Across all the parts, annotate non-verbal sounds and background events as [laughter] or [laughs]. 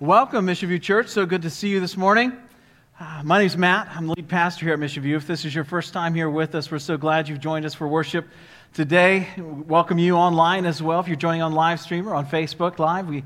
Welcome, Mission View Church. So good to see you this morning. Uh, my name is Matt. I'm the lead pastor here at Mission View. If this is your first time here with us, we're so glad you've joined us for worship today. Welcome you online as well. If you're joining on live stream or on Facebook Live, we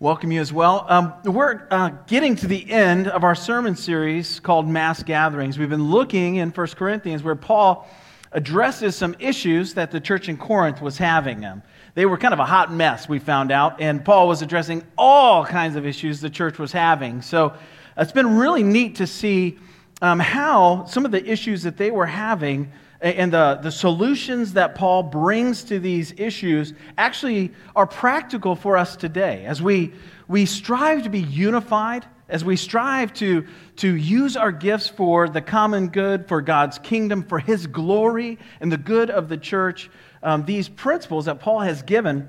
welcome you as well. Um, we're uh, getting to the end of our sermon series called Mass Gatherings. We've been looking in 1 Corinthians where Paul addresses some issues that the church in Corinth was having. Um, they were kind of a hot mess, we found out, and Paul was addressing all kinds of issues the church was having. So it's been really neat to see um, how some of the issues that they were having and the, the solutions that Paul brings to these issues actually are practical for us today. As we, we strive to be unified, as we strive to, to use our gifts for the common good, for God's kingdom, for His glory, and the good of the church, um, these principles that Paul has given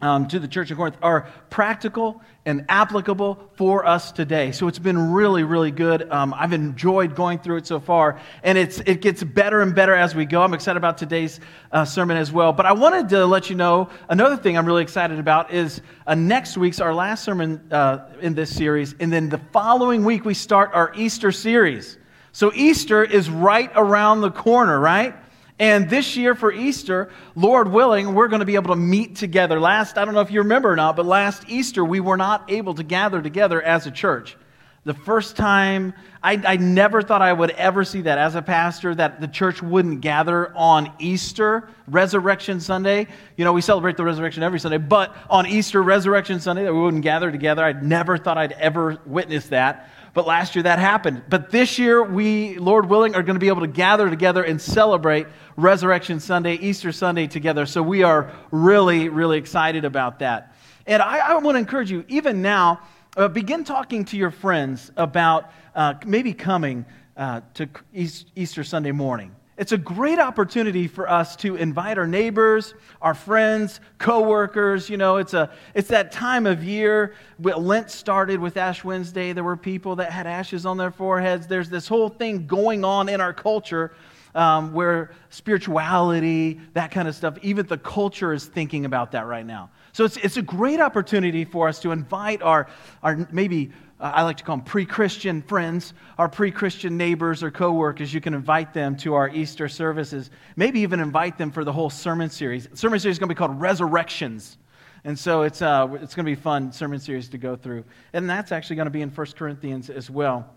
um, to the church of Corinth are practical and applicable for us today. So it's been really, really good. Um, I've enjoyed going through it so far, and it's, it gets better and better as we go. I'm excited about today's uh, sermon as well. But I wanted to let you know another thing I'm really excited about is uh, next week's our last sermon uh, in this series, and then the following week we start our Easter series. So Easter is right around the corner, right? And this year for Easter, Lord willing, we're going to be able to meet together. Last, I don't know if you remember or not, but last Easter, we were not able to gather together as a church. The first time, I, I never thought I would ever see that as a pastor, that the church wouldn't gather on Easter, Resurrection Sunday. You know, we celebrate the resurrection every Sunday, but on Easter, Resurrection Sunday, that we wouldn't gather together. I never thought I'd ever witness that. But last year that happened. But this year, we, Lord willing, are going to be able to gather together and celebrate Resurrection Sunday, Easter Sunday together. So we are really, really excited about that. And I, I want to encourage you, even now, uh, begin talking to your friends about uh, maybe coming uh, to Easter Sunday morning. It's a great opportunity for us to invite our neighbors, our friends, coworkers. You know, it's, a, it's that time of year. Lent started with Ash Wednesday. There were people that had ashes on their foreheads. There's this whole thing going on in our culture um, where spirituality, that kind of stuff, even the culture is thinking about that right now. So it's, it's a great opportunity for us to invite our, our maybe uh, I like to call them pre Christian friends, our pre Christian neighbors or coworkers. You can invite them to our Easter services. Maybe even invite them for the whole sermon series. The sermon series is going to be called Resurrections. And so it's, uh, it's going to be fun sermon series to go through. And that's actually going to be in 1 Corinthians as well.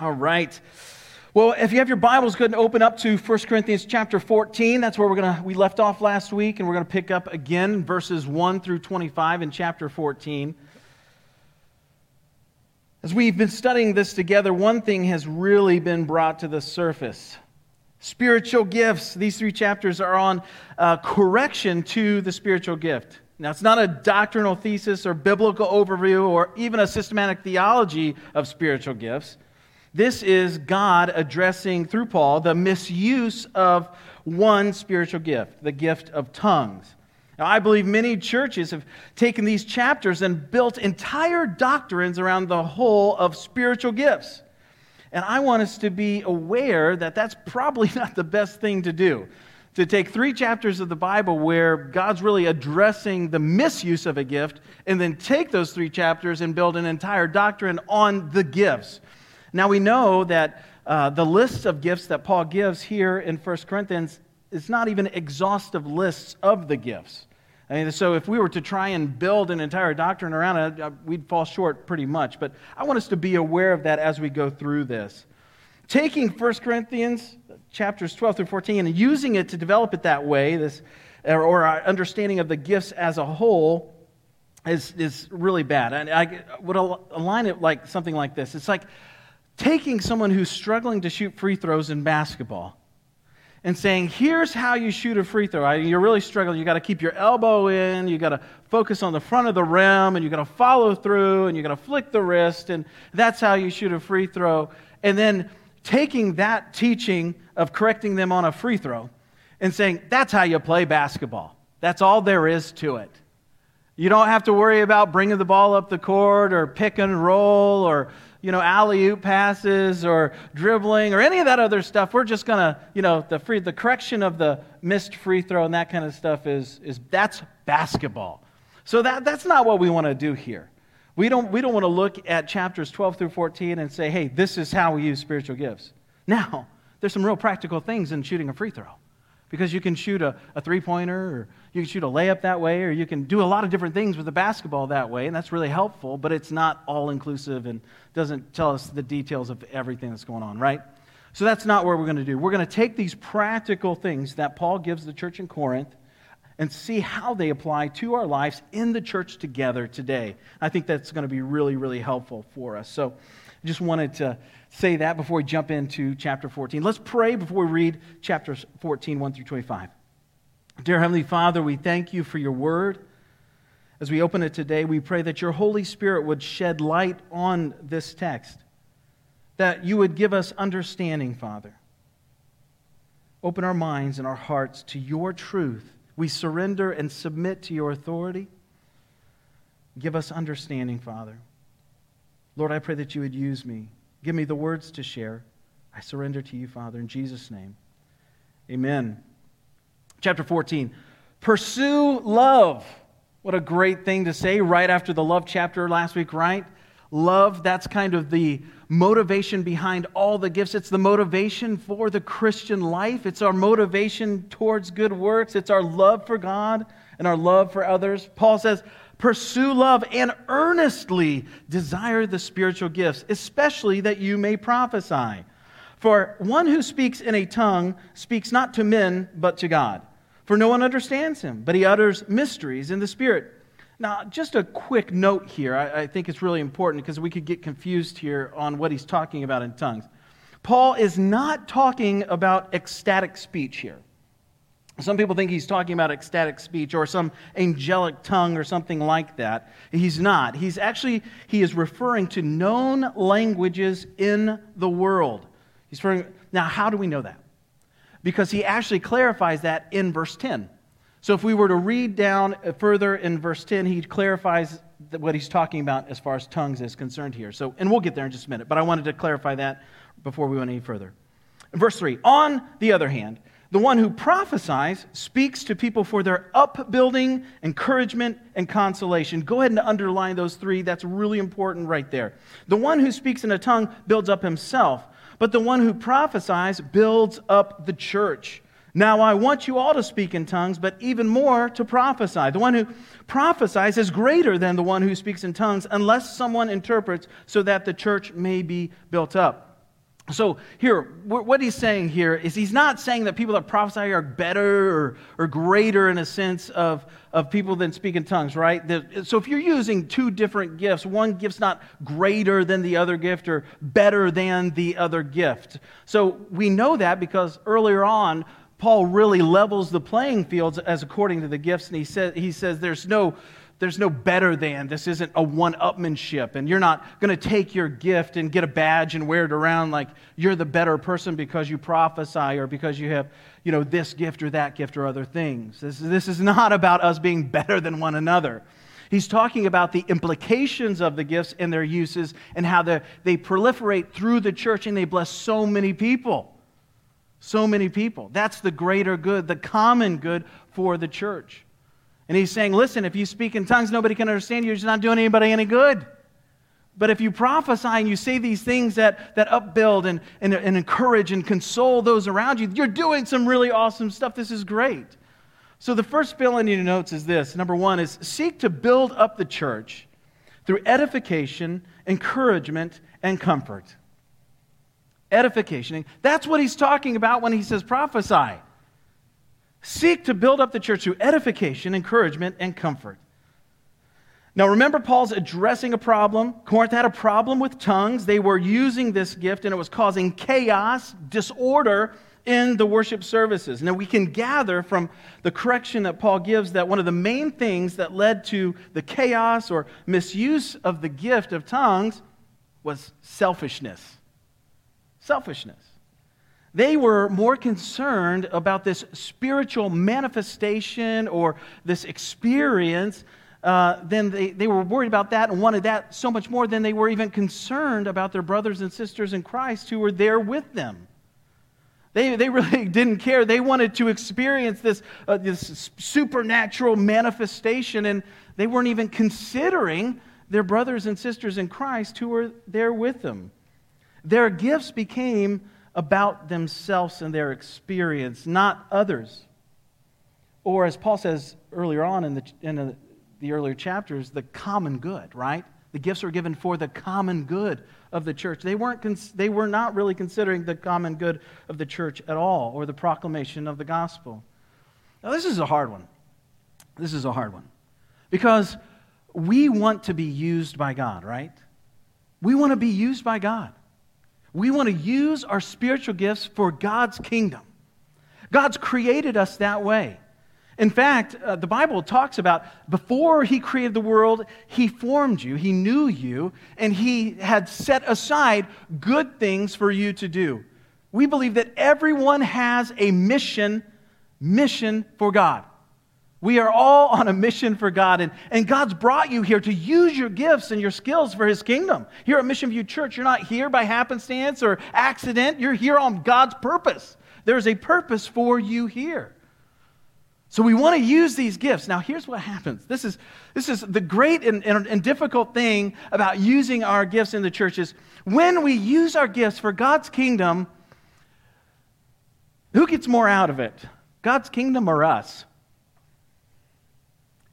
All right. Well, if you have your Bibles, go ahead and open up to 1 Corinthians chapter 14. That's where we're gonna, we left off last week, and we're going to pick up again verses 1 through 25 in chapter 14. As we've been studying this together, one thing has really been brought to the surface. Spiritual gifts. These three chapters are on uh, correction to the spiritual gift. Now, it's not a doctrinal thesis or biblical overview or even a systematic theology of spiritual gifts. This is God addressing, through Paul, the misuse of one spiritual gift, the gift of tongues. Now, I believe many churches have taken these chapters and built entire doctrines around the whole of spiritual gifts. And I want us to be aware that that's probably [laughs] not the best thing to do. To take three chapters of the Bible where God's really addressing the misuse of a gift, and then take those three chapters and build an entire doctrine on the gifts. Now, we know that uh, the list of gifts that Paul gives here in 1 Corinthians is not even exhaustive lists of the gifts. I mean, so if we were to try and build an entire doctrine around it, uh, we'd fall short pretty much. But I want us to be aware of that as we go through this. Taking 1 Corinthians chapters 12 through 14 and using it to develop it that way, this, or our understanding of the gifts as a whole, is, is really bad. And I would align it like something like this. It's like taking someone who's struggling to shoot free throws in basketball and saying, here's how you shoot a free throw. You're really struggling. You got to keep your elbow in. You got to focus on the front of the rim, and you got to follow through, and you got to flick the wrist, and that's how you shoot a free throw. And then taking that teaching of correcting them on a free throw and saying, that's how you play basketball. That's all there is to it. You don't have to worry about bringing the ball up the court or pick and roll or you know, alley oop passes or dribbling or any of that other stuff. We're just going to, you know, the free, the correction of the missed free throw and that kind of stuff is, is that's basketball. So that, that's not what we want to do here. We don't, we don't want to look at chapters 12 through 14 and say, hey, this is how we use spiritual gifts. Now, there's some real practical things in shooting a free throw because you can shoot a, a three pointer or you can shoot a layup that way or you can do a lot of different things with the basketball that way, and that's really helpful, but it's not all inclusive and doesn't tell us the details of everything that's going on, right? So that's not what we're going to do. We're going to take these practical things that Paul gives the church in Corinth and see how they apply to our lives in the church together today. I think that's going to be really, really helpful for us. So I just wanted to say that before we jump into chapter 14. Let's pray before we read chapters 14, 1 through 25. Dear Heavenly Father, we thank you for your word. As we open it today, we pray that your Holy Spirit would shed light on this text, that you would give us understanding, Father. Open our minds and our hearts to your truth. We surrender and submit to your authority. Give us understanding, Father. Lord, I pray that you would use me. Give me the words to share. I surrender to you, Father, in Jesus' name. Amen. Chapter 14 Pursue love. What a great thing to say right after the love chapter last week, right? Love, that's kind of the motivation behind all the gifts. It's the motivation for the Christian life. It's our motivation towards good works. It's our love for God and our love for others. Paul says, Pursue love and earnestly desire the spiritual gifts, especially that you may prophesy. For one who speaks in a tongue speaks not to men, but to God. For no one understands him, but he utters mysteries in the Spirit. Now, just a quick note here. I, I think it's really important because we could get confused here on what he's talking about in tongues. Paul is not talking about ecstatic speech here. Some people think he's talking about ecstatic speech or some angelic tongue or something like that. He's not. He's actually he is referring to known languages in the world. He's referring, now how do we know that? because he actually clarifies that in verse 10. So if we were to read down further in verse 10, he clarifies what he's talking about as far as tongues is concerned here. So, and we'll get there in just a minute, but I wanted to clarify that before we went any further. verse 3 On the other hand, the one who prophesies speaks to people for their upbuilding, encouragement, and consolation. Go ahead and underline those three. That's really important right there. The one who speaks in a tongue builds up himself, but the one who prophesies builds up the church. Now I want you all to speak in tongues, but even more to prophesy. The one who prophesies is greater than the one who speaks in tongues, unless someone interprets, so that the church may be built up. So, here, what he's saying here is he's not saying that people that prophesy are better or, or greater in a sense of, of people that speak in tongues, right? So, if you're using two different gifts, one gift's not greater than the other gift or better than the other gift. So, we know that because earlier on, Paul really levels the playing fields as according to the gifts, and he says, he says there's no there's no better than. This isn't a one upmanship. And you're not going to take your gift and get a badge and wear it around like you're the better person because you prophesy or because you have, you know, this gift or that gift or other things. This, this is not about us being better than one another. He's talking about the implications of the gifts and their uses and how they proliferate through the church and they bless so many people. So many people. That's the greater good, the common good for the church. And he's saying, listen, if you speak in tongues, nobody can understand you. You're just not doing anybody any good. But if you prophesy and you say these things that, that upbuild and, and, and encourage and console those around you, you're doing some really awesome stuff. This is great. So the first fill in your notes is this. Number one is seek to build up the church through edification, encouragement, and comfort. Edification. That's what he's talking about when he says prophesy. Seek to build up the church through edification, encouragement, and comfort. Now, remember, Paul's addressing a problem. Corinth had a problem with tongues. They were using this gift, and it was causing chaos, disorder in the worship services. Now, we can gather from the correction that Paul gives that one of the main things that led to the chaos or misuse of the gift of tongues was selfishness. Selfishness. They were more concerned about this spiritual manifestation or this experience uh, than they, they were worried about that and wanted that so much more than they were even concerned about their brothers and sisters in Christ who were there with them. They, they really [laughs] didn't care. They wanted to experience this, uh, this supernatural manifestation, and they weren't even considering their brothers and sisters in Christ who were there with them. Their gifts became about themselves and their experience, not others. Or, as Paul says earlier on in the, in the, earlier chapters, the common good, right? The gifts were given for the common good of the church. They, weren't cons- they were not really considering the common good of the church at all or the proclamation of the gospel. Now, this is a hard one. This is a hard one. Because we want to be used by God, right? We want to be used by God. We want to use our spiritual gifts for God's kingdom. God's created us that way. In fact, uh, the Bible talks about before He created the world, He formed you, He knew you, and He had set aside good things for you to do. We believe that everyone has a mission, mission for God. We are all on a mission for God, and, and God's brought you here to use your gifts and your skills for His kingdom. Here at Mission View Church, you're not here by happenstance or accident, you're here on God's purpose. There's a purpose for you here. So we want to use these gifts. Now, here's what happens. This is, this is the great and, and, and difficult thing about using our gifts in the church is when we use our gifts for God's kingdom, who gets more out of it? God's kingdom or us?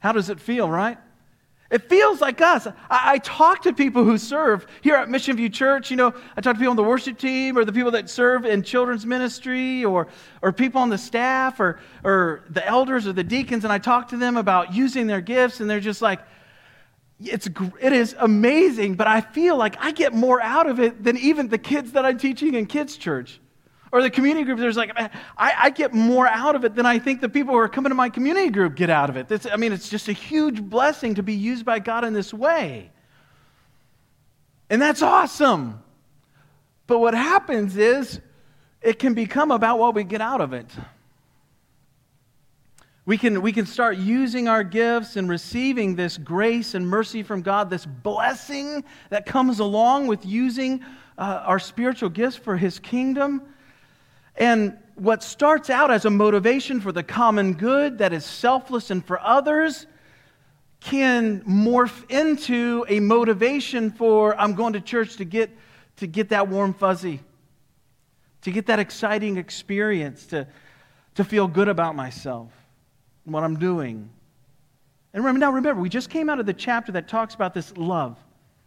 How does it feel, right? It feels like us. I, I, talk to people who serve here at Mission View Church. You know, I talk to people on the worship team or the people that serve in children's ministry or, or people on the staff or, or the elders or the deacons, and I talk to them about using their gifts, and they're just like, it's, it is amazing, but I feel like I get more out of it than even the kids that I'm teaching in kids' church. Or the community group, there's like, I, I get more out of it than I think the people who are coming to my community group get out of it. I mean, it's just a huge blessing to be used by God in this way. And that's awesome. But what happens is it can become about what we get out of it. We can, we can start using our gifts and receiving this grace and mercy from God, this blessing that comes along with using uh, our spiritual gifts for His kingdom. And what starts out as a motivation for the common good that is selfless and for others can morph into a motivation for I'm going to church to get, to get that warm fuzzy, to get that exciting experience, to, to feel good about myself and what I'm doing. And remember, now remember, we just came out of the chapter that talks about this love.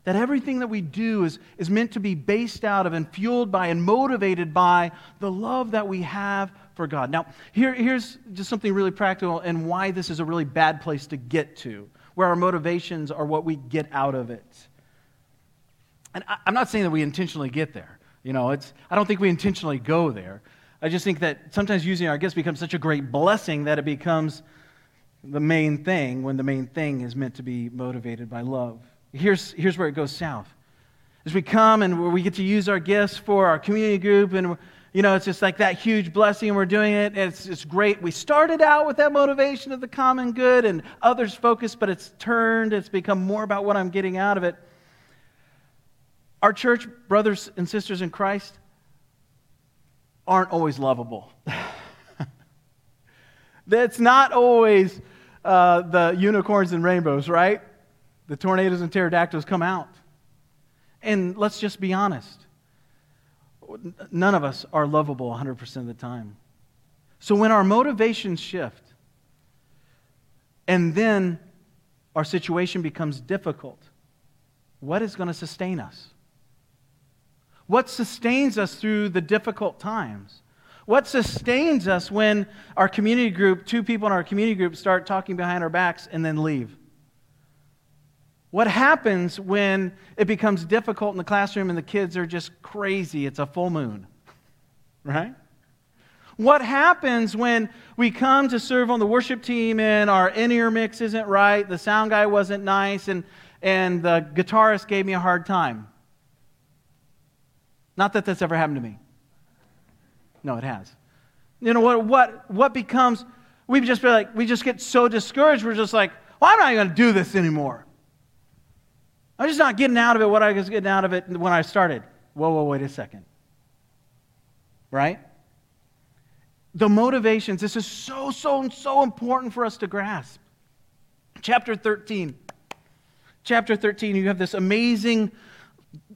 That everything that we do is, is meant to be based out of and fueled by and motivated by the love that we have for God. Now, here, here's just something really practical and why this is a really bad place to get to, where our motivations are what we get out of it. And I, I'm not saying that we intentionally get there. You know, it's, I don't think we intentionally go there. I just think that sometimes using our gifts becomes such a great blessing that it becomes the main thing when the main thing is meant to be motivated by love. Here's, here's where it goes south. As we come and we get to use our gifts for our community group, and you know, it's just like that huge blessing, and we're doing it. And it's, it's great. We started out with that motivation of the common good and others focused, but it's turned, it's become more about what I'm getting out of it. Our church, brothers and sisters in Christ, aren't always lovable. [laughs] That's not always uh, the unicorns and rainbows, right? The tornadoes and pterodactyls come out. And let's just be honest none of us are lovable 100% of the time. So when our motivations shift, and then our situation becomes difficult, what is going to sustain us? What sustains us through the difficult times? What sustains us when our community group, two people in our community group, start talking behind our backs and then leave? What happens when it becomes difficult in the classroom and the kids are just crazy? It's a full moon, right? What happens when we come to serve on the worship team and our in ear mix isn't right, the sound guy wasn't nice, and, and the guitarist gave me a hard time? Not that that's ever happened to me. No, it has. You know what? What, what becomes, we just be like, we just get so discouraged, we're just like, well, I'm not going to do this anymore. I'm just not getting out of it what I was getting out of it when I started. Whoa, whoa, wait a second. Right? The motivations, this is so, so, so important for us to grasp. Chapter 13. Chapter 13, you have this amazing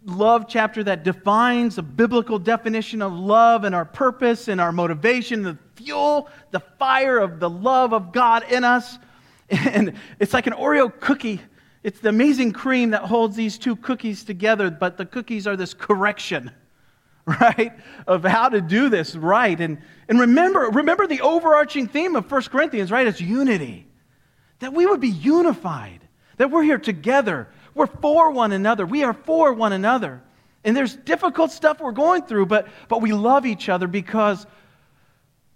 love chapter that defines a biblical definition of love and our purpose and our motivation, the fuel, the fire of the love of God in us. [laughs] And it's like an Oreo cookie. It's the amazing cream that holds these two cookies together, but the cookies are this correction, [laughs] right, of how to do this right. And, and remember, remember the overarching theme of 1 Corinthians, right? It's unity. That we would be unified, that we're here together. We're for one another. We are for one another. And there's difficult stuff we're going through, but, but we love each other because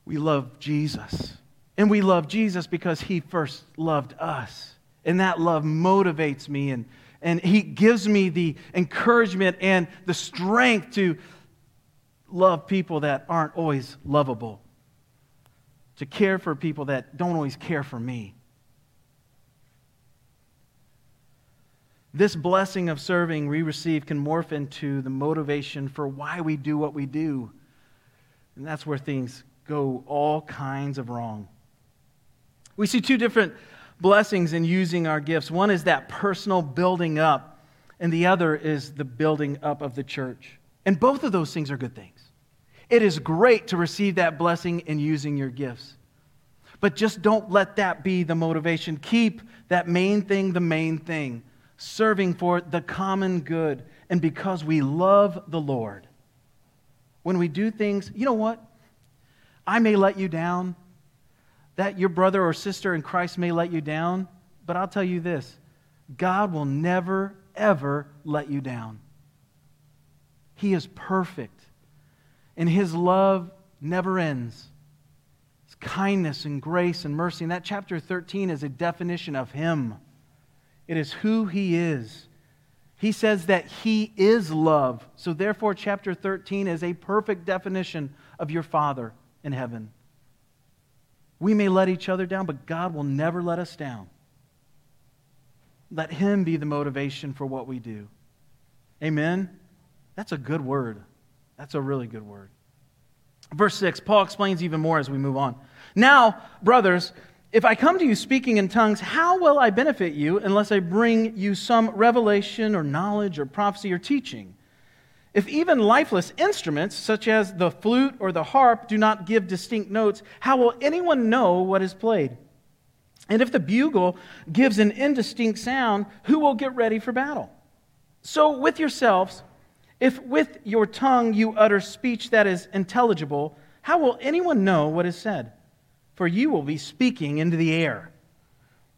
we love Jesus. And we love Jesus because he first loved us. And that love motivates me and, and he gives me the encouragement and the strength to love people that aren't always lovable, to care for people that don't always care for me. This blessing of serving we receive can morph into the motivation for why we do what we do. And that's where things go all kinds of wrong. We see two different blessings in using our gifts. One is that personal building up, and the other is the building up of the church. And both of those things are good things. It is great to receive that blessing in using your gifts. But just don't let that be the motivation. Keep that main thing the main thing, serving for the common good. And because we love the Lord, when we do things, you know what? I may let you down that your brother or sister in Christ may let you down, but I'll tell you this God will never, ever let you down. He is perfect, and His love never ends. His kindness and grace and mercy. And that chapter 13 is a definition of Him, it is who He is. He says that He is love. So, therefore, chapter 13 is a perfect definition of your Father in heaven. We may let each other down, but God will never let us down. Let Him be the motivation for what we do. Amen? That's a good word. That's a really good word. Verse 6, Paul explains even more as we move on. Now, brothers, if I come to you speaking in tongues, how will I benefit you unless I bring you some revelation or knowledge or prophecy or teaching? If even lifeless instruments, such as the flute or the harp, do not give distinct notes, how will anyone know what is played? And if the bugle gives an indistinct sound, who will get ready for battle? So, with yourselves, if with your tongue you utter speech that is intelligible, how will anyone know what is said? For you will be speaking into the air.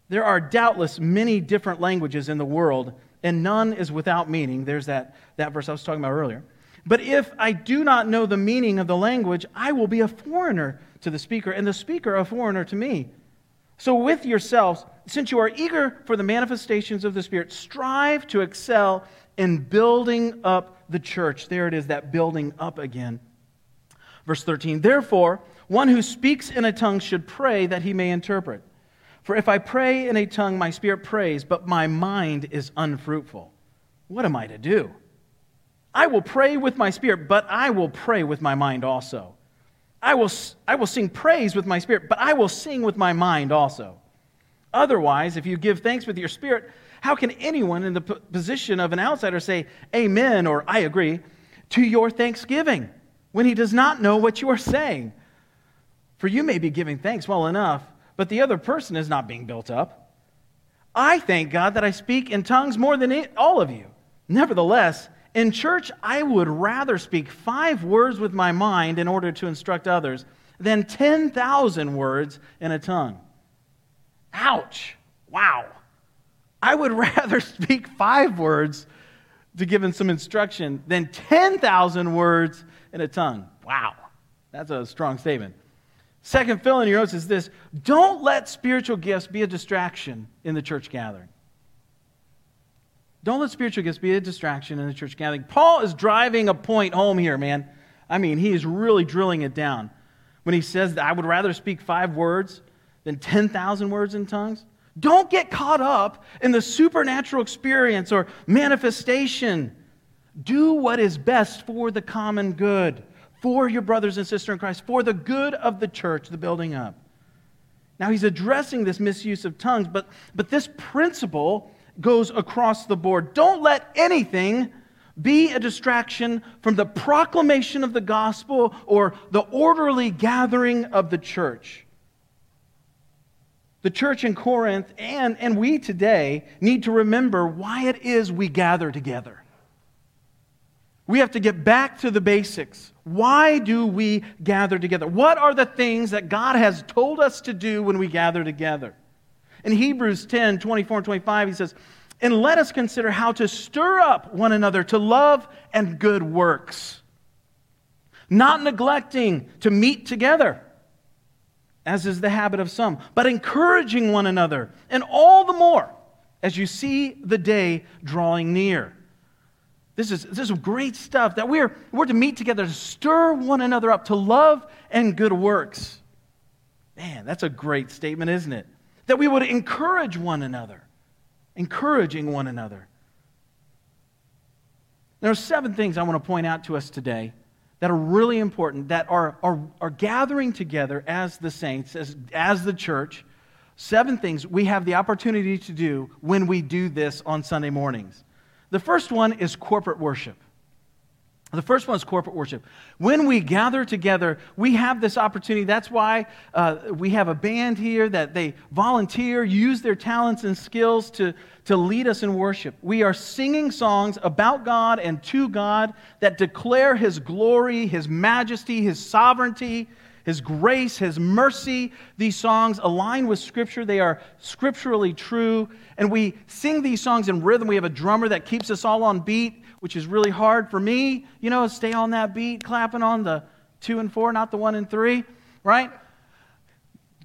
There are doubtless many different languages in the world and none is without meaning. There's that, that verse I was talking about earlier. But if I do not know the meaning of the language, I will be a foreigner to the speaker, and the speaker a foreigner to me. So, with yourselves, since you are eager for the manifestations of the Spirit, strive to excel in building up the church. There it is, that building up again. Verse 13 Therefore, one who speaks in a tongue should pray that he may interpret. For if I pray in a tongue, my spirit prays, but my mind is unfruitful. What am I to do? I will pray with my spirit, but I will pray with my mind also. I will, I will sing praise with my spirit, but I will sing with my mind also. Otherwise, if you give thanks with your spirit, how can anyone in the position of an outsider say, Amen or I agree, to your thanksgiving when he does not know what you are saying? For you may be giving thanks well enough but the other person is not being built up. I thank God that I speak in tongues more than all of you. Nevertheless, in church, I would rather speak five words with my mind in order to instruct others than 10,000 words in a tongue. Ouch. Wow. I would [laughs] rather speak five words to give him some instruction than 10,000 words in a tongue. Wow. That's a strong statement. Second fill in your notes is this don't let spiritual gifts be a distraction in the church gathering. Don't let spiritual gifts be a distraction in the church gathering. Paul is driving a point home here, man. I mean, he is really drilling it down when he says that I would rather speak five words than 10,000 words in tongues. Don't get caught up in the supernatural experience or manifestation. Do what is best for the common good for your brothers and sisters in Christ, for the good of the church, the building up. Now, he's addressing this misuse of tongues, but, but this principle goes across the board. Don't let anything be a distraction from the proclamation of the gospel or the orderly gathering of the church. The church in Corinth and, and we today need to remember why it is we gather together. We have to get back to the basics. Why do we gather together? What are the things that God has told us to do when we gather together? In Hebrews 10 24 and 25, he says, And let us consider how to stir up one another to love and good works, not neglecting to meet together, as is the habit of some, but encouraging one another, and all the more as you see the day drawing near. This is, this is great stuff that we're, we're to meet together to stir one another up to love and good works. Man, that's a great statement, isn't it? That we would encourage one another, encouraging one another. There are seven things I want to point out to us today that are really important, that are, are, are gathering together as the saints, as, as the church. Seven things we have the opportunity to do when we do this on Sunday mornings. The first one is corporate worship. The first one is corporate worship. When we gather together, we have this opportunity. That's why uh, we have a band here that they volunteer, use their talents and skills to, to lead us in worship. We are singing songs about God and to God that declare His glory, His majesty, His sovereignty, His grace, His mercy. These songs align with Scripture, they are scripturally true. And we sing these songs in rhythm. We have a drummer that keeps us all on beat which is really hard for me, you know, stay on that beat, clapping on the two and four, not the one and three, right?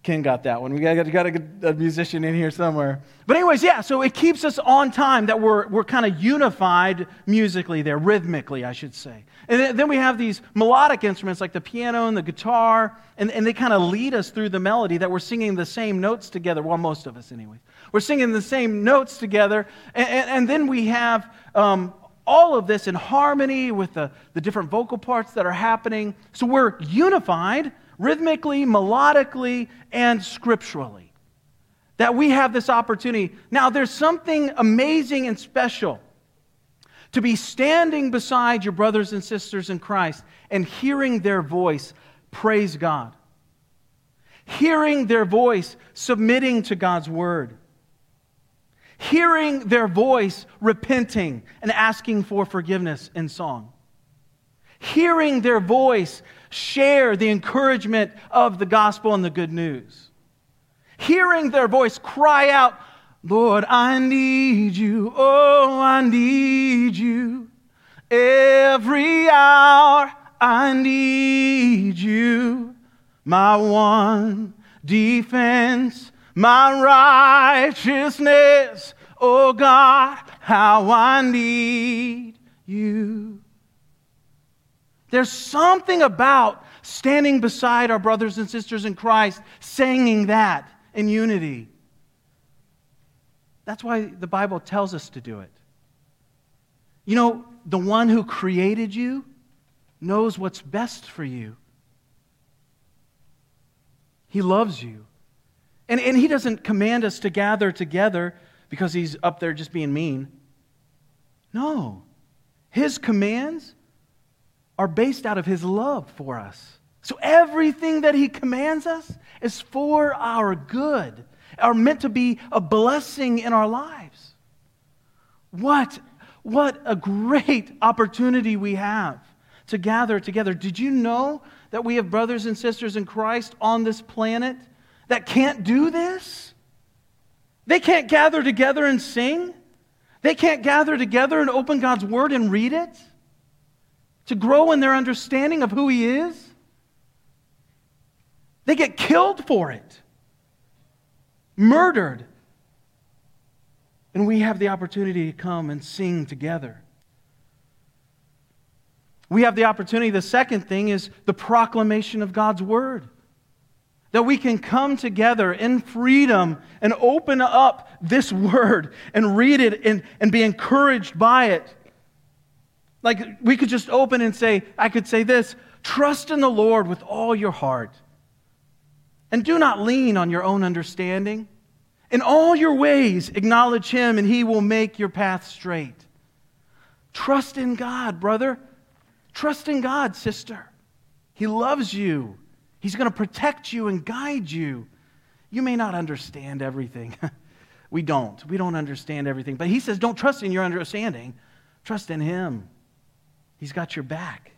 Ken got that one. We got, got a, a musician in here somewhere. But, anyways, yeah, so it keeps us on time that we're, we're kind of unified musically there, rhythmically, I should say. And then, we have these melodic instruments like the piano and the guitar, and, and they kind of lead us through the melody that we're singing the same notes together. Well, most of us, anyway. We're singing the same notes together. And, and, and then we have um, all of this in harmony with the, the different vocal parts that are happening. So we're unified rhythmically, melodically, and scripturally. That we have this opportunity. Now, there's something amazing and special to be standing beside your brothers and sisters in Christ and hearing their voice praise God, hearing their voice submitting to God's word hearing their voice repenting and asking for forgiveness in song. Hearing their voice share the encouragement of the gospel and the good news. Hearing their voice cry out, Lord, I need you. Oh, I need you. Every hour I need you. My one defense my righteousness. Oh God, how I need you. There's something about standing beside our brothers and sisters in Christ, singing that in unity. That's why the Bible tells us to do it. You know, the one who created you knows what's best for you. He loves you. And, and he doesn't command us to gather together because he's up there just being mean. No. His commands are based out of his love for us. So everything that he commands us is for our good, are meant to be a blessing in our lives. What, what a great opportunity we have to gather together. Did you know that we have brothers and sisters in Christ on this planet that can't do this? They can't gather together and sing? They can't gather together and open God's Word and read it? To grow in their understanding of who He is? They get killed for it, murdered. And we have the opportunity to come and sing together. We have the opportunity. The second thing is the proclamation of God's Word. That we can come together in freedom and open up this word and read it and, and be encouraged by it. Like we could just open and say, I could say this trust in the Lord with all your heart. And do not lean on your own understanding. In all your ways, acknowledge him, and he will make your path straight. Trust in God, brother. Trust in God, sister. He loves you. He's going to protect you and guide you. You may not understand everything. [laughs] we don't. We don't understand everything. But he says, don't trust in your understanding, trust in him. He's got your back.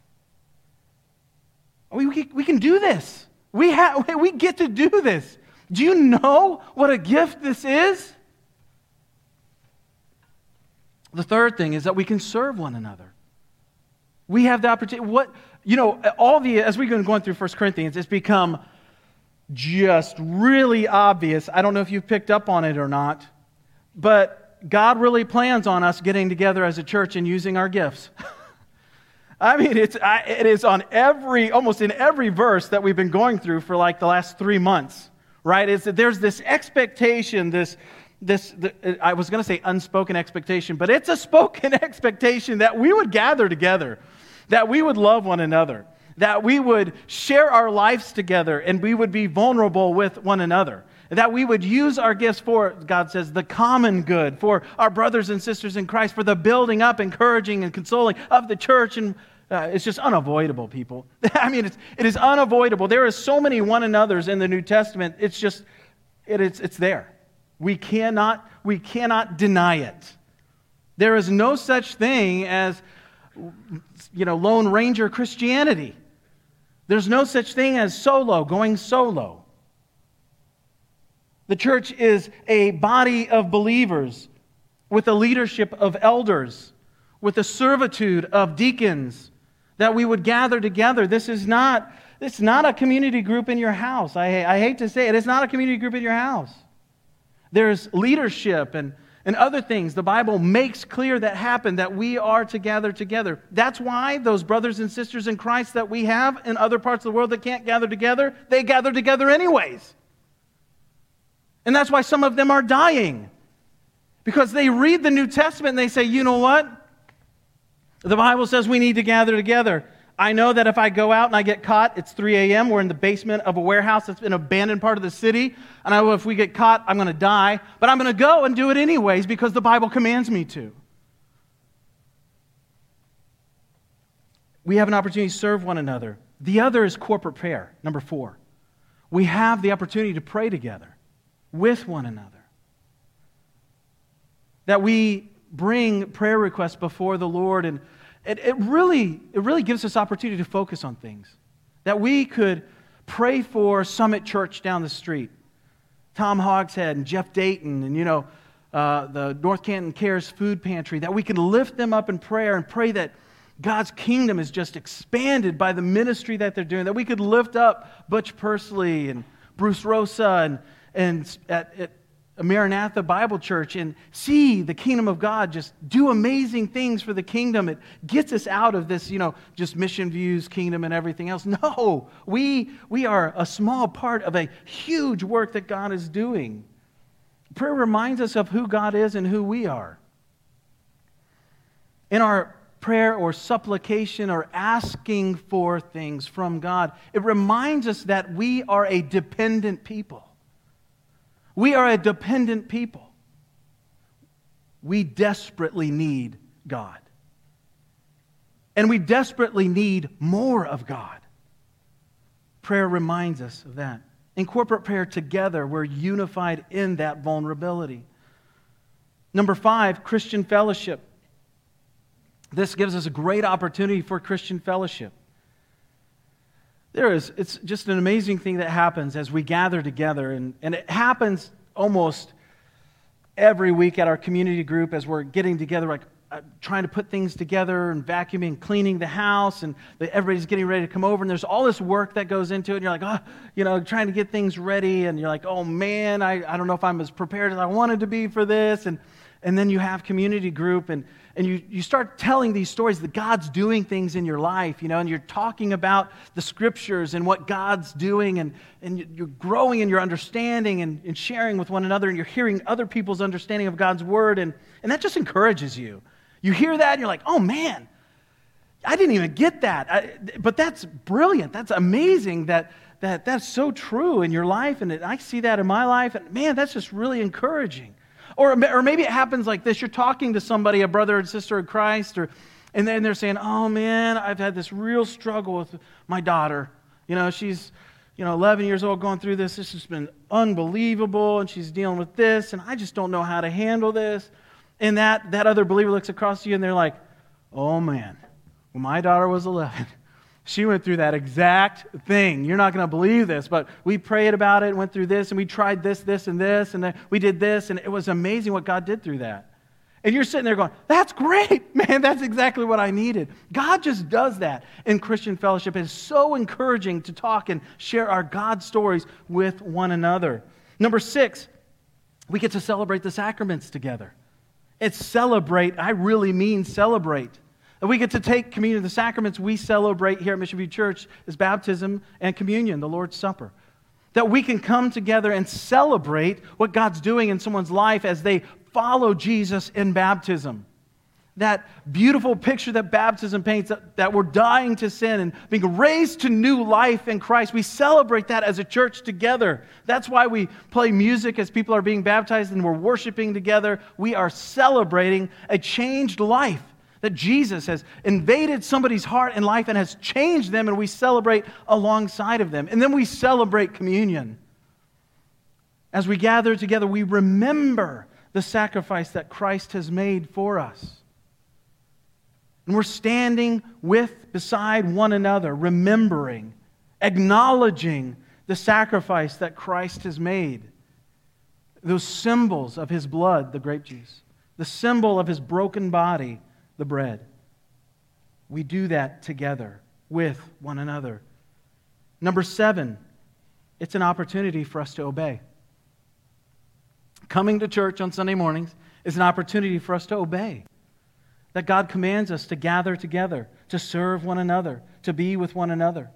We, we, can do this. We, have, [laughs] we get to do this. Do you know what a gift this is? The third thing is that we can serve one another. We have the opportunity. What, you know, all the, as we've been going through 1 Corinthians, it's become just really obvious. I don't know if you've picked up on it or not, but God really plans on us getting together as a church and using our gifts. [laughs] I mean, it's, it is on every, almost in every verse that we've been going through for like the last three months, right? Is that there's this expectation, this, this, the, I was going to say unspoken expectation, but it's a spoken [laughs] expectation that we would gather together, that we would love one another, that we would share our lives together, and we would be vulnerable with one another. That we would use our gifts for, God says, the common good, for our brothers and sisters in Christ, for the building up, encouraging, and consoling of the church and uh, it's just unavoidable, people. [laughs] I mean, it's, it is unavoidable. There are so many one another's in the New Testament. It's just, it, it's, it's there. We cannot, we cannot deny it. There is no such thing as, you know, Lone Ranger Christianity. There's no such thing as solo, going solo. The church is a body of believers with a leadership of elders, with a servitude of deacons, that we would gather together. This is not, it's not a community group in your house. I, I hate to say it, it's not a community group in your house. There's leadership and, and other things the Bible makes clear that happen, that we are to gather together. That's why those brothers and sisters in Christ that we have in other parts of the world that can't gather together, they gather together anyways. And that's why some of them are dying. Because they read the New Testament and they say, you know what? The Bible says we need to gather together. I know that if I go out and I get caught, it's 3 a.m., we're in the basement of a warehouse that's been abandoned part of the city, and I know if we get caught, I'm going to die, but I'm going to go and do it anyways because the Bible commands me to. We have an opportunity to serve one another. The other is corporate prayer, number four. We have the opportunity to pray together with one another. That we bring prayer requests before the Lord. And it, it, really, it really gives us opportunity to focus on things. That we could pray for Summit Church down the street, Tom Hogshead and Jeff Dayton, and you know, uh, the North Canton Cares Food Pantry, that we can lift them up in prayer and pray that God's kingdom is just expanded by the ministry that they're doing, that we could lift up Butch Persley and Bruce Rosa and, and at, at Maranatha Bible Church and see the kingdom of God just do amazing things for the kingdom. It gets us out of this, you know, just mission views, kingdom, and everything else. [laughs] No, we, we are a small part of a huge work that God is doing. Prayer reminds us of who God is and who we are. In our prayer or supplication or asking for things from God, it reminds us that we are a dependent people. We are a dependent people. We desperately need God. And we desperately need more of God. Prayer reminds us of that. In corporate prayer together, we're unified in that vulnerability. Number five, Christian fellowship. This gives us a great opportunity for Christian fellowship. There is, it's just an amazing thing that happens as we gather together, and, and it happens almost every week at our community group as we're getting together, like uh, trying to put things together and vacuuming, cleaning the house, and the, everybody's getting ready to come over, and there's all this work that goes into it, and you're like, oh, you know, trying to get things ready, and you're like, oh man, I, I don't know if I'm as prepared as I wanted to be for this, and, and then you have community group, and and you, you start telling these stories that God's doing things in your life, you know, and you're talking about the scriptures and what God's doing, and, and you're growing in your understanding and, and sharing with one another, and you're hearing other people's understanding of God's word, and, and that just encourages you. You hear that, and you're like, oh man, I didn't even get that. I, but that's brilliant. That's amazing that, that that's so true in your life, and I see that in my life, and man, that's just really encouraging. Or, or maybe it happens like this you're talking to somebody, a brother and sister in Christ, or, and then they're saying, Oh man, I've had this real struggle with my daughter. You know, she's you know, 11 years old going through this. This has been unbelievable, and she's dealing with this, and I just don't know how to handle this. And that, that other believer looks across to you, and they're like, oh man, when my daughter was 11, she went through that exact thing. You're not going to believe this, but we prayed about it, went through this, and we tried this, this, and this, and we did this, and it was amazing what God did through that. And you're sitting there going, That's great, [laughs] man. That's exactly what I needed. God just does that in Christian fellowship. It's so encouraging to talk and share our God stories with one another. Number six, we get to celebrate the sacraments together. It's celebrate, I really mean celebrate. That we get to take communion. The sacraments we celebrate here at Mission View Church is baptism and communion, the Lord's Supper. That we can come together and celebrate what God's doing in someone's life as they follow Jesus in baptism. That beautiful picture that baptism paints that, that we're dying to sin and being raised to new life in Christ. We celebrate that as a church together. That's why we play music as people are being baptized and we're worshiping together. We are celebrating a changed life that Jesus has invaded somebody's heart and life and has changed them, and we celebrate alongside of them. And then we celebrate communion. As we gather together, we remember the sacrifice that Christ has made for us. And we're standing with, beside one another, remembering, acknowledging the sacrifice that Christ has made. Those symbols of his blood, the grape juice, the symbol of his broken body, the bread. We do that together with one another. Number seven, it's an opportunity for us to obey coming to church on Sunday mornings is an opportunity for us to obey. That God commands us to gather together, to serve one another, to be with one another.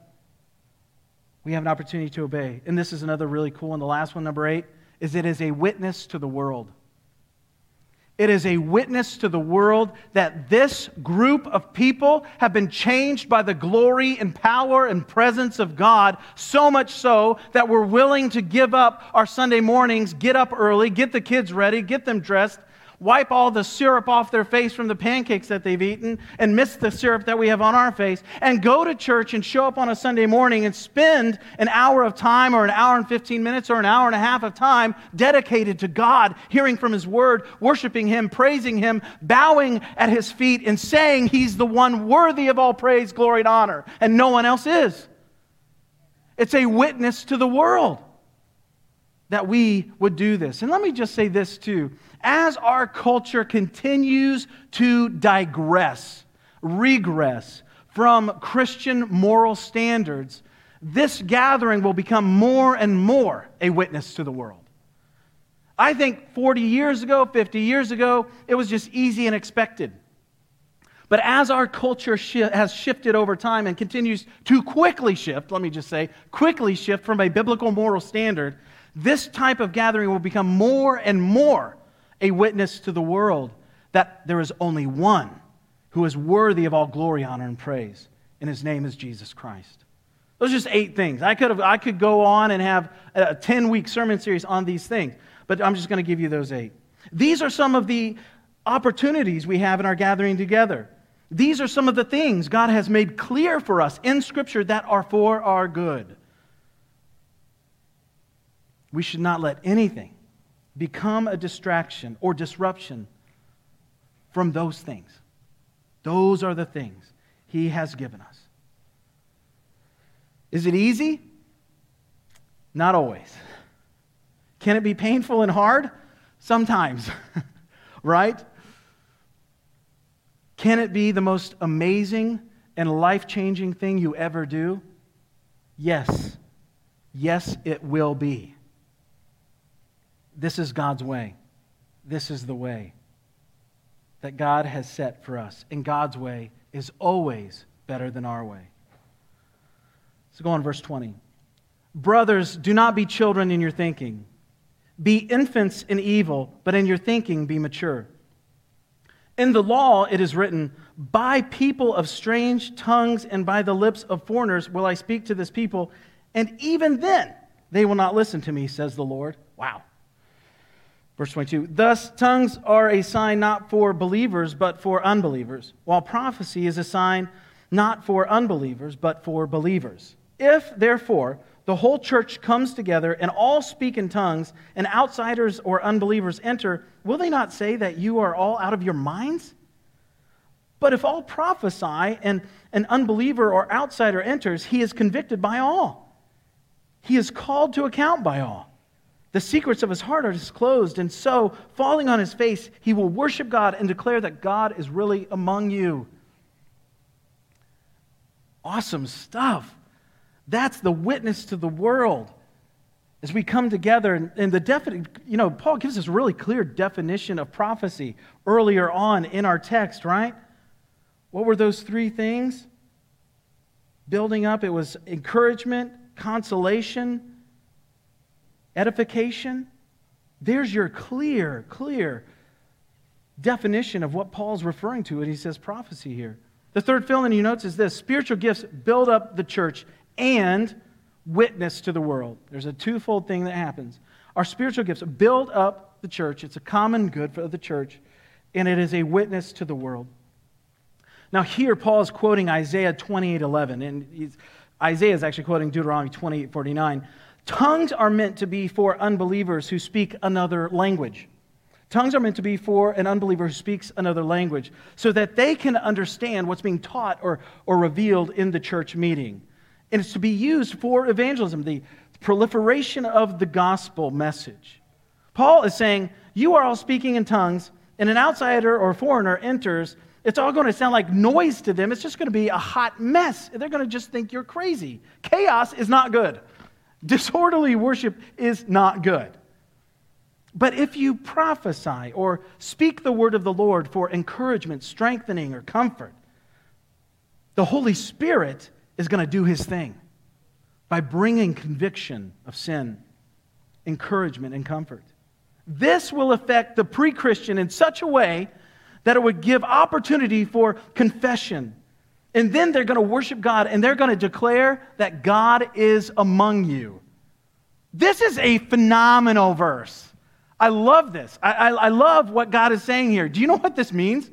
We have an opportunity to obey. And this is another really cool one. The last one, number eight, is it is a witness to the world. It is a witness to the world that this group of people have been changed by the glory and power and presence of God, so much so that we're willing to give up our Sunday mornings, get up early, get the kids ready, get them dressed, wipe all the syrup off their face from the pancakes that they've eaten and miss the syrup that we have on our face and go to church and show up on a Sunday morning and spend an hour of time or an hour and 15 minutes or an hour and a half of time dedicated to God, hearing from His Word, worshiping Him, praising Him, bowing at His feet, and saying He's the one worthy of all praise, glory, and honor, and no one else is. It's a witness to the world that we would do this. And let me just say this too as our culture continues to digress, regress from Christian moral standards, this gathering will become more and more a witness to the world. I think 40 years ago, 50 years ago, it was just easy and expected. But as our culture has shifted over time and continues to quickly shift, let me just say, quickly shift from a biblical moral standard, this type of gathering will become more and more a witness to the world that there is only one who is worthy of all glory, honor, and praise, and his name is Jesus Christ. Those are just eight things. I could, have, I could go on and have a 10 week sermon series on these things, but I'm just going to give you those eight. These are some of the opportunities we have in our gathering together. These are some of the things God has made clear for us in Scripture that are for our good. We should not let anything become a distraction or disruption from those things. Those are the things He has given us. Is it easy? Not always. Can it be painful and hard? Sometimes, [laughs] right? Can it be the most amazing and life changing thing you ever do? Yes. Yes, it will be. This is God's way. This is the way that God has set for us. And God's way is always better than our way. So go on, verse 20. Brothers, do not be children in your thinking. Be infants in evil, but in your thinking be mature. In the law it is written, By people of strange tongues and by the lips of foreigners will I speak to this people, and even then they will not listen to me, says the Lord. Wow. Verse 22 Thus, tongues are a sign not for believers, but for unbelievers, while prophecy is a sign not for unbelievers, but for believers. If, therefore, the whole church comes together and all speak in tongues, and outsiders or unbelievers enter, will they not say that you are all out of your minds? But if all prophesy and an unbeliever or outsider enters, he is convicted by all. He is called to account by all. The secrets of his heart are disclosed, and so, falling on his face, he will worship God and declare that God is really among you. Awesome stuff. That's the witness to the world. As we come together, and, and the definite, you know, Paul gives us a really clear definition of prophecy earlier on in our text, right? What were those three things? Building up, it was encouragement, consolation, edification. There's your clear, clear definition of what Paul's referring to when he says prophecy here. The third fill in your notes is this spiritual gifts build up the church and witness to the world. There's a twofold thing that happens. Our spiritual gifts build up the church, it's a common good for the church, and it is a witness to the world. Now, here, Paul is quoting Isaiah 28 11, and Isaiah is actually quoting Deuteronomy 28 49. Tongues are meant to be for unbelievers who speak another language. Tongues are meant to be for an unbeliever who speaks another language so that they can understand what's being taught or, or revealed in the church meeting and it's to be used for evangelism, the proliferation of the gospel message. Paul is saying, You are all speaking in tongues, and an outsider or foreigner enters. It's all going to sound like noise to them. It's just going to be a hot mess. They're going to just think you're crazy. Chaos is not good. Disorderly worship is not good. But if you prophesy or speak the word of the Lord for encouragement, strengthening, or comfort, the Holy Spirit is going to do his thing by bringing conviction of sin, encouragement, and comfort. This will affect the pre Christian in such a way that it would give opportunity for confession. And then they're going to worship God and they're going to declare that God is among you. This is a phenomenal verse. I love this. I, I, I, love what God is saying here. Do you know what this means?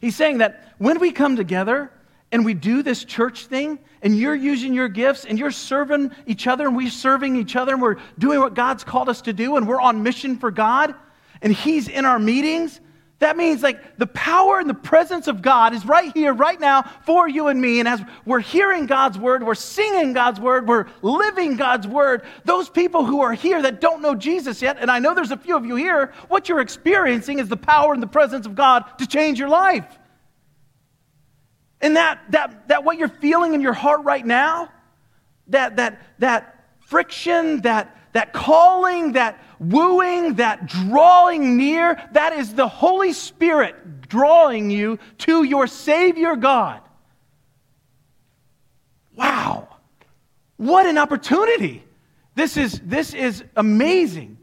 He's saying that when we come together, and we do this church thing, and you're using your gifts, and you're serving each other, and we're serving each other, and we're doing what God's called us to do, and we're on mission for God, and He's in our meetings, that means like the power and the presence of God is right here, right now for you and me. And as we're hearing God's word, we're singing God's word, we're living God's word, those people who are here that don't know Jesus yet, and I know there's a few of you here, what you're experiencing is the power and the presence of God to change your life. And that, that, that what you're feeling in your heart right now, that, that, that friction, that, that calling, that wooing, that drawing near, that is the Holy Spirit drawing you to your Savior God. Wow. What an opportunity. This is, this is amazing.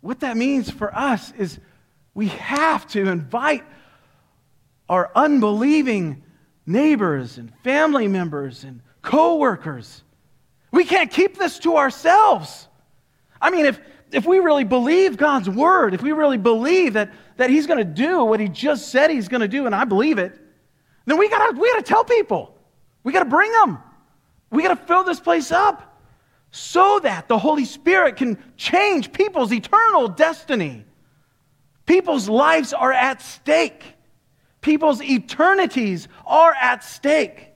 What that means for us is we have to invite our unbelieving neighbors and family members and coworkers. We can't keep this to ourselves. I mean, if, if we really believe God's word, if we really believe that, that He's going to do what He just said He's going to do, and I believe it, then we got we to tell people. We got to bring them. We got to fill this place up so that the Holy Spirit can change people's eternal destiny. People's lives are at stake. People's eternities are at stake.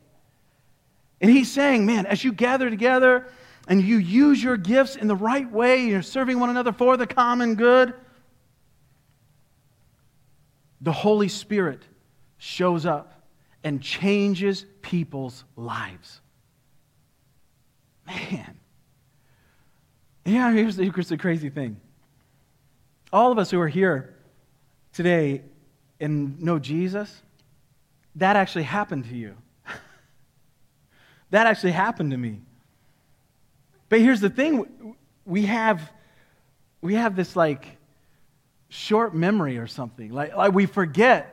And he's saying, man, as you gather together and you use your gifts in the right way, you're serving one another for the common good, the Holy Spirit shows up and changes people's lives. Man. Yeah, here's the, here's the crazy thing. All of us who are here today and know Jesus, that actually happened to you. That actually happened to me. But here's the thing we have, we have this like short memory or something. Like, like we forget.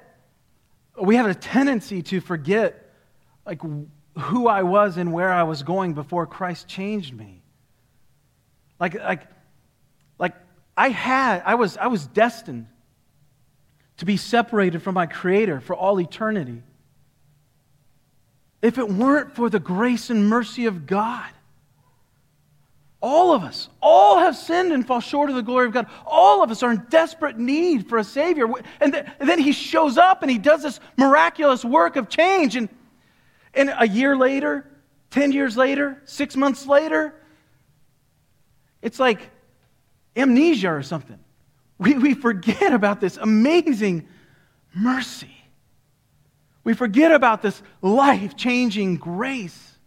We have a tendency to forget like who I was and where I was going before Christ changed me. Like, like, like I had, I was, I was destined to be separated from my Creator for all eternity. If it weren't for the grace and mercy of God, all of us, all have sinned and fall short of the glory of God. All of us are in desperate need for a Savior. And, th- and then He shows up and He does this miraculous work of change. And, and a year later, 10 years later, six months later, it's like amnesia or something. We, we forget about this amazing mercy. We forget about this life changing grace.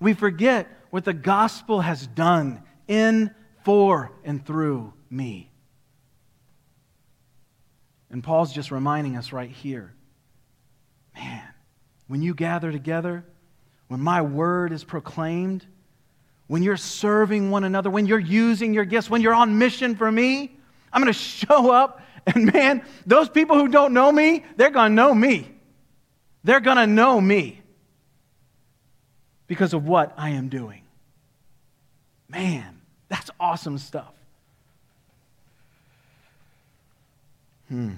We forget what the gospel has done in, for, and through me. And Paul's just reminding us right here man, when you gather together, when my word is proclaimed, when you're serving one another, when you're using your gifts, when you're on mission for me, I'm going [laughs] to show up. And man, those people who don't know me, they're going to know me. They're going to know me because of what I am doing. Man, that's awesome stuff. Hmm.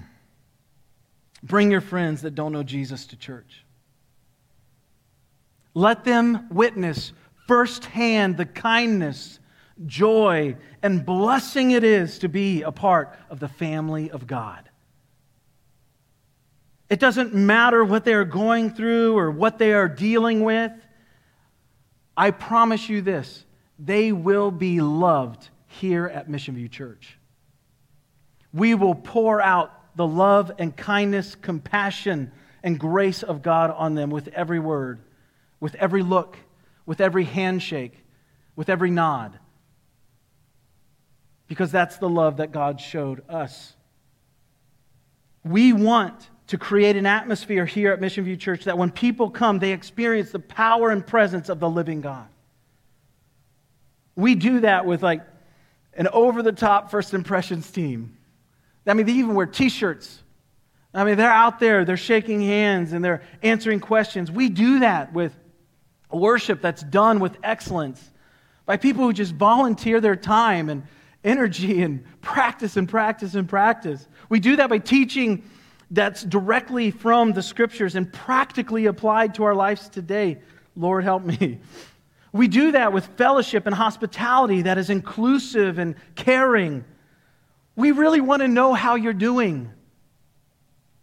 Bring your friends that don't know Jesus to church. Let them witness firsthand the kindness, joy, and blessing it is to be a part of the family of God. It doesn't matter what they are going through or what they are dealing with. I promise you this they will be loved here at Mission View Church. We will pour out the love and kindness, compassion, and grace of God on them with every word, with every look, with every handshake, with every nod. Because that's the love that God showed us. We want to create an atmosphere here at Mission View Church that when people come, they experience the power and presence of the living God. We do that with like an over the top first impressions team. I mean, they even wear t shirts. I mean, they're out there, they're shaking hands and they're answering questions. We do that with worship that's done with excellence by people who just volunteer their time and energy and practice and practice and practice. We do that by teaching that's directly from the scriptures and practically applied to our lives today. Lord, help me. We do that with fellowship and hospitality that is inclusive and caring. We really want to know how you're doing.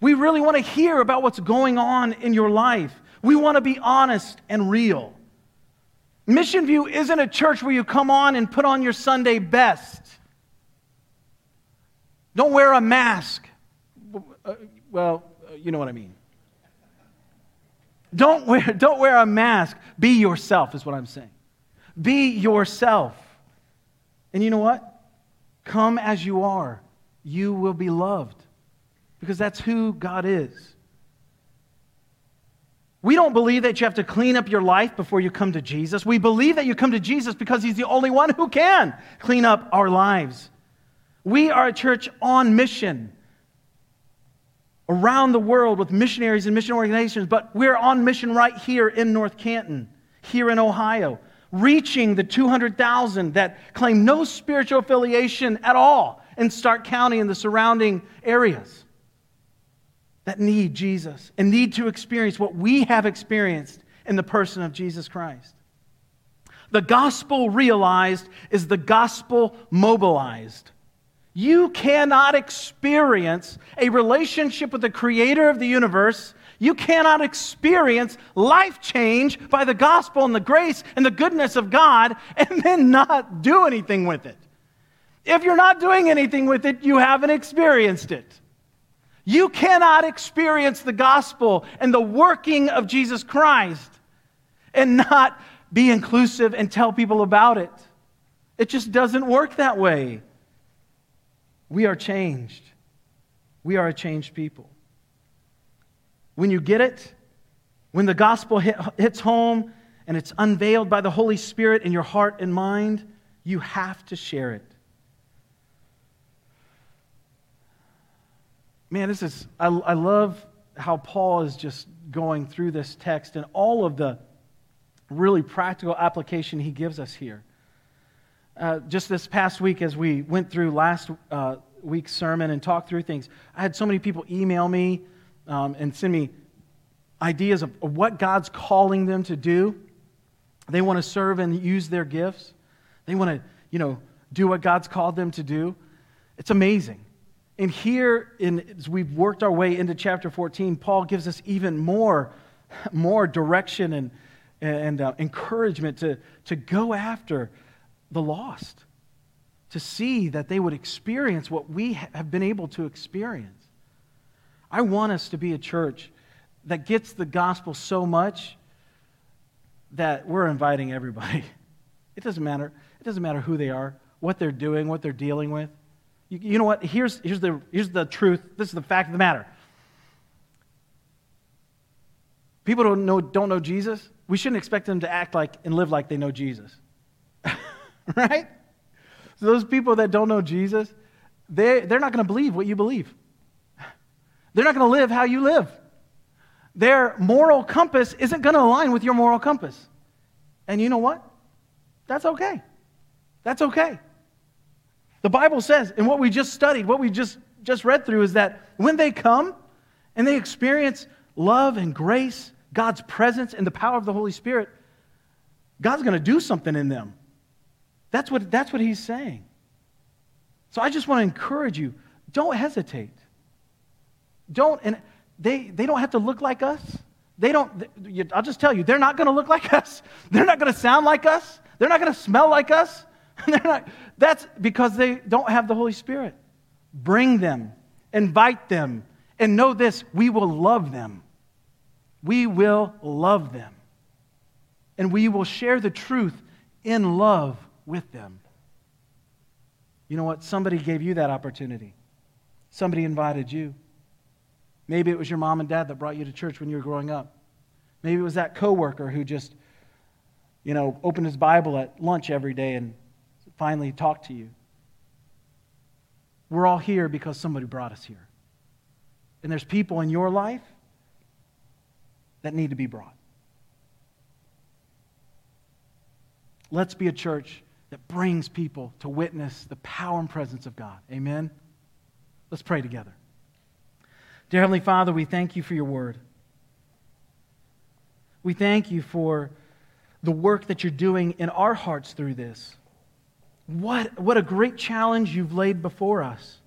We really want to hear about what's going on in your life. We want to be honest and real. Mission View isn't a church where you come on and put on your Sunday best. Don't wear a mask. Uh, well, uh, you know what I mean. Don't wear, [laughs] don't wear a mask. Be yourself, is what I'm saying. Be yourself. And you know what? Come as you are. You will be loved because that's who God is. We don't believe that you have to clean up your life before you come to Jesus. We believe that you come to Jesus because He's the only one who can clean up our lives. We are a church on mission around the world with missionaries and mission organizations, but we're on mission right here in North Canton, here in Ohio, reaching the 200,000 that claim no spiritual affiliation at all in Stark County and the surrounding areas that need Jesus and need to experience what we have experienced in the person of Jesus Christ. The gospel realized is the gospel mobilized. You cannot experience a relationship with the creator of the universe. You cannot experience life change by the gospel and the grace and the goodness of God and then not do anything with it. If you're not doing anything with it, you haven't experienced it. You cannot experience the gospel and the working of Jesus Christ and not be inclusive and tell people about it. It just doesn't work that way. We are changed. We are a changed people. When you get it, when the gospel hit, hits home and it's unveiled by the Holy Spirit in your heart and mind, you have to share it. Man, this is, I, I love how Paul is just going through this text and all of the really practical application he gives us here. Uh, just this past week, as we went through last uh, week's sermon and talked through things, I had so many people email me um, and send me ideas of, what God's calling them to do. They want to serve and use their gifts. They want to, you know, do what God's called them to do. It's amazing. And here, in, as we've worked our way into chapter 14, Paul gives us even more, more direction and, and uh, encouragement to, to go after the lost, to see that they would experience what we have been able to experience. I want us to be a church that gets the gospel so much that we're inviting everybody. [laughs] It doesn't matter. It doesn't matter who they are, what they're doing, what they're dealing with. You, you know what? Here's, here's, the, here's the truth. This is the fact of the matter. People don't know, don't know Jesus. We shouldn't expect them to act like and live like they know Jesus. [laughs] right? So those people that don't know Jesus, they, they're not going to believe what you believe. They're not going to live how you live. Their moral compass isn't going to align with your moral compass. And you know what? That's okay. That's okay. The Bible says, and what we just studied, what we just, just read through, is that when they come and they experience love and grace, God's presence and the power of the Holy Spirit, God's going to do something in them. That's what, that's what he's saying. So I just want to encourage you don't hesitate. Don't, and they, they don't have to look like us. They don't, I'll just tell you, they're not going to look like [laughs] us. They're not going to sound like us. They're not going to smell like us. [laughs] they're not, that's because they don't have the Holy Spirit. Bring them, invite them, and know this we will love them. We will love them. And we will share the truth in love with them. You know what? Somebody gave you that opportunity. Somebody invited you. Maybe it was your mom and dad that brought you to church when you were growing up. Maybe it was that coworker who just, you know, opened his Bible at lunch every day and finally talked to you. We're all here because somebody brought us here. And there's people in your life that need to be brought. Let's be a church that brings people to witness the power and presence of God. Amen? Let's pray together. Dear Heavenly Father, we thank you for your word. We thank you for the work that you're doing in our hearts through this. What, what a great challenge you've laid before us.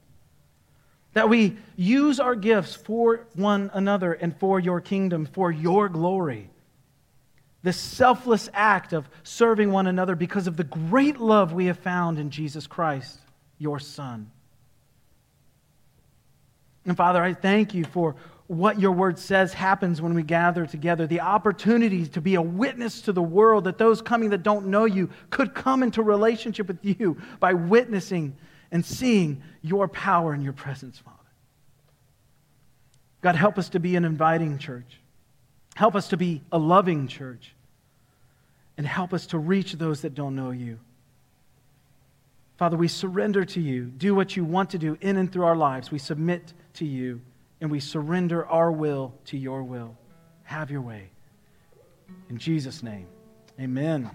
That we use our gifts for one another and for your kingdom, for your glory. This selfless act of serving one another because of the great love we have found in Jesus Christ, your Son. And Father, I thank you for what your word says happens when we gather together the opportunity to be a witness to the world that those coming that don't know you could come into relationship with you by witnessing and seeing your power and your presence, Father. God, help us to be an inviting church. Help us to be a loving church. And help us to reach those that don't know you. Father, we surrender to you. Do what you want to do in and through our lives. We submit to you and we surrender our will to your will. Have your way. In Jesus' name, amen.